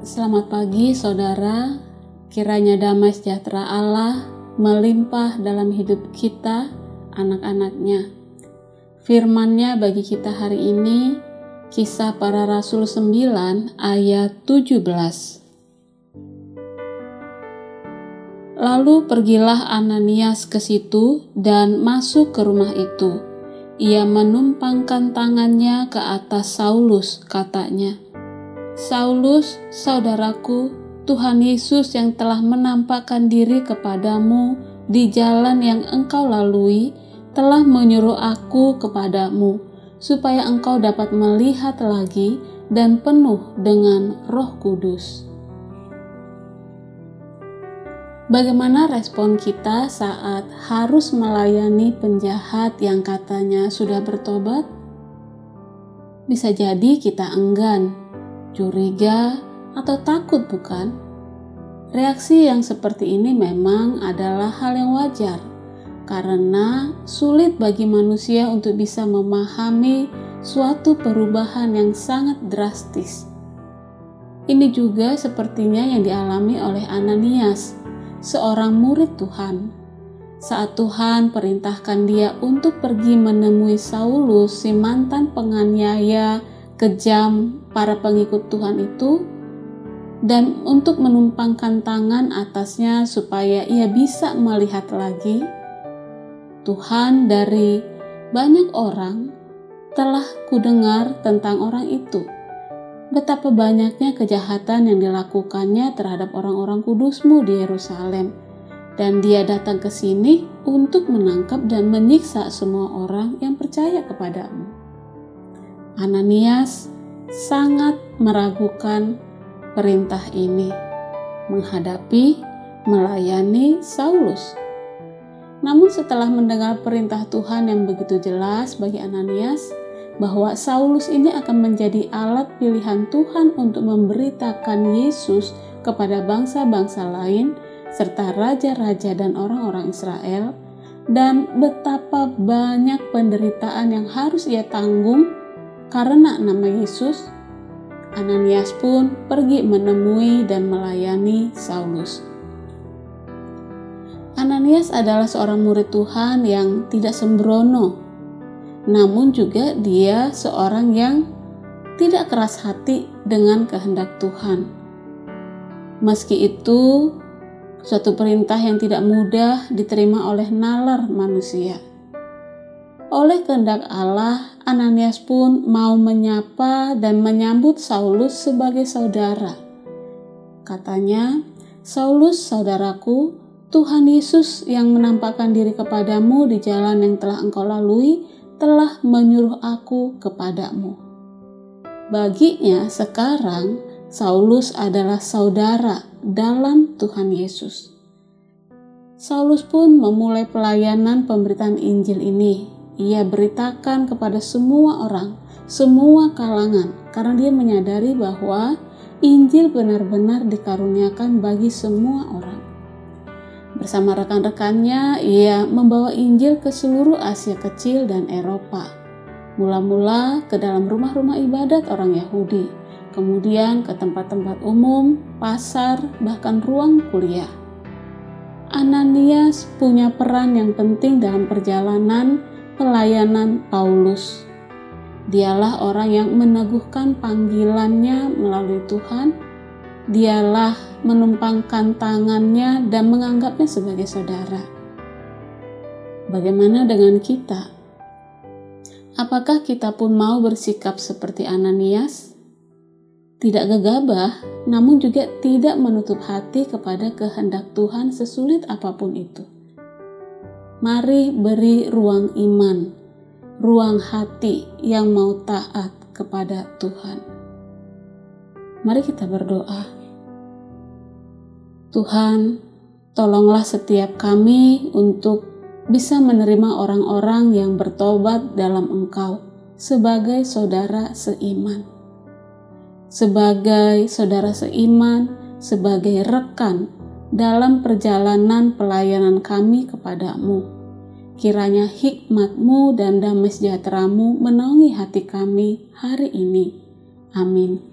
Selamat pagi saudara, kiranya damai sejahtera Allah melimpah dalam hidup kita, anak-anaknya. Firmannya bagi kita hari ini, kisah para rasul 9 ayat 17. Lalu pergilah Ananias ke situ dan masuk ke rumah itu. Ia menumpangkan tangannya ke atas Saulus, katanya, Saulus, saudaraku, Tuhan Yesus yang telah menampakkan diri kepadamu di jalan yang engkau lalui, telah menyuruh aku kepadamu, supaya engkau dapat melihat lagi dan penuh dengan Roh Kudus. Bagaimana respon kita saat harus melayani penjahat yang katanya sudah bertobat? Bisa jadi kita enggan curiga, atau takut, bukan? Reaksi yang seperti ini memang adalah hal yang wajar, karena sulit bagi manusia untuk bisa memahami suatu perubahan yang sangat drastis. Ini juga sepertinya yang dialami oleh Ananias, seorang murid Tuhan. Saat Tuhan perintahkan dia untuk pergi menemui Saulus, si mantan penganiaya kejam para pengikut Tuhan itu dan untuk menumpangkan tangan atasnya supaya ia bisa melihat lagi Tuhan dari banyak orang telah kudengar tentang orang itu betapa banyaknya kejahatan yang dilakukannya terhadap orang-orang kudusmu di Yerusalem dan dia datang ke sini untuk menangkap dan menyiksa semua orang yang percaya kepadamu. Ananias sangat meragukan perintah ini menghadapi melayani Saulus. Namun setelah mendengar perintah Tuhan yang begitu jelas bagi Ananias bahwa Saulus ini akan menjadi alat pilihan Tuhan untuk memberitakan Yesus kepada bangsa-bangsa lain serta raja-raja dan orang-orang Israel dan betapa banyak penderitaan yang harus ia tanggung karena nama Yesus, Ananias pun pergi menemui dan melayani Saulus. Ananias adalah seorang murid Tuhan yang tidak sembrono, namun juga dia seorang yang tidak keras hati dengan kehendak Tuhan. Meski itu, suatu perintah yang tidak mudah diterima oleh nalar manusia. Oleh kehendak Allah, Ananias pun mau menyapa dan menyambut Saulus sebagai saudara. Katanya, Saulus saudaraku, Tuhan Yesus yang menampakkan diri kepadamu di jalan yang telah engkau lalui telah menyuruh aku kepadamu. Baginya sekarang Saulus adalah saudara dalam Tuhan Yesus. Saulus pun memulai pelayanan pemberitaan Injil ini ia beritakan kepada semua orang, semua kalangan, karena dia menyadari bahwa Injil benar-benar dikaruniakan bagi semua orang. Bersama rekan-rekannya, ia membawa Injil ke seluruh Asia Kecil dan Eropa. Mula-mula ke dalam rumah-rumah ibadat orang Yahudi, kemudian ke tempat-tempat umum, pasar, bahkan ruang kuliah. Ananias punya peran yang penting dalam perjalanan pelayanan Paulus. Dialah orang yang meneguhkan panggilannya melalui Tuhan. Dialah menumpangkan tangannya dan menganggapnya sebagai saudara. Bagaimana dengan kita? Apakah kita pun mau bersikap seperti Ananias? Tidak gegabah, namun juga tidak menutup hati kepada kehendak Tuhan sesulit apa pun itu. Mari beri ruang iman, ruang hati yang mau taat kepada Tuhan. Mari kita berdoa. Tuhan, tolonglah setiap kami untuk bisa menerima orang-orang yang bertobat dalam Engkau sebagai saudara seiman. Sebagai saudara seiman, sebagai rekan dalam perjalanan pelayanan kami kepadamu. Kiranya hikmatmu dan damai sejahteramu menaungi hati kami hari ini. Amin.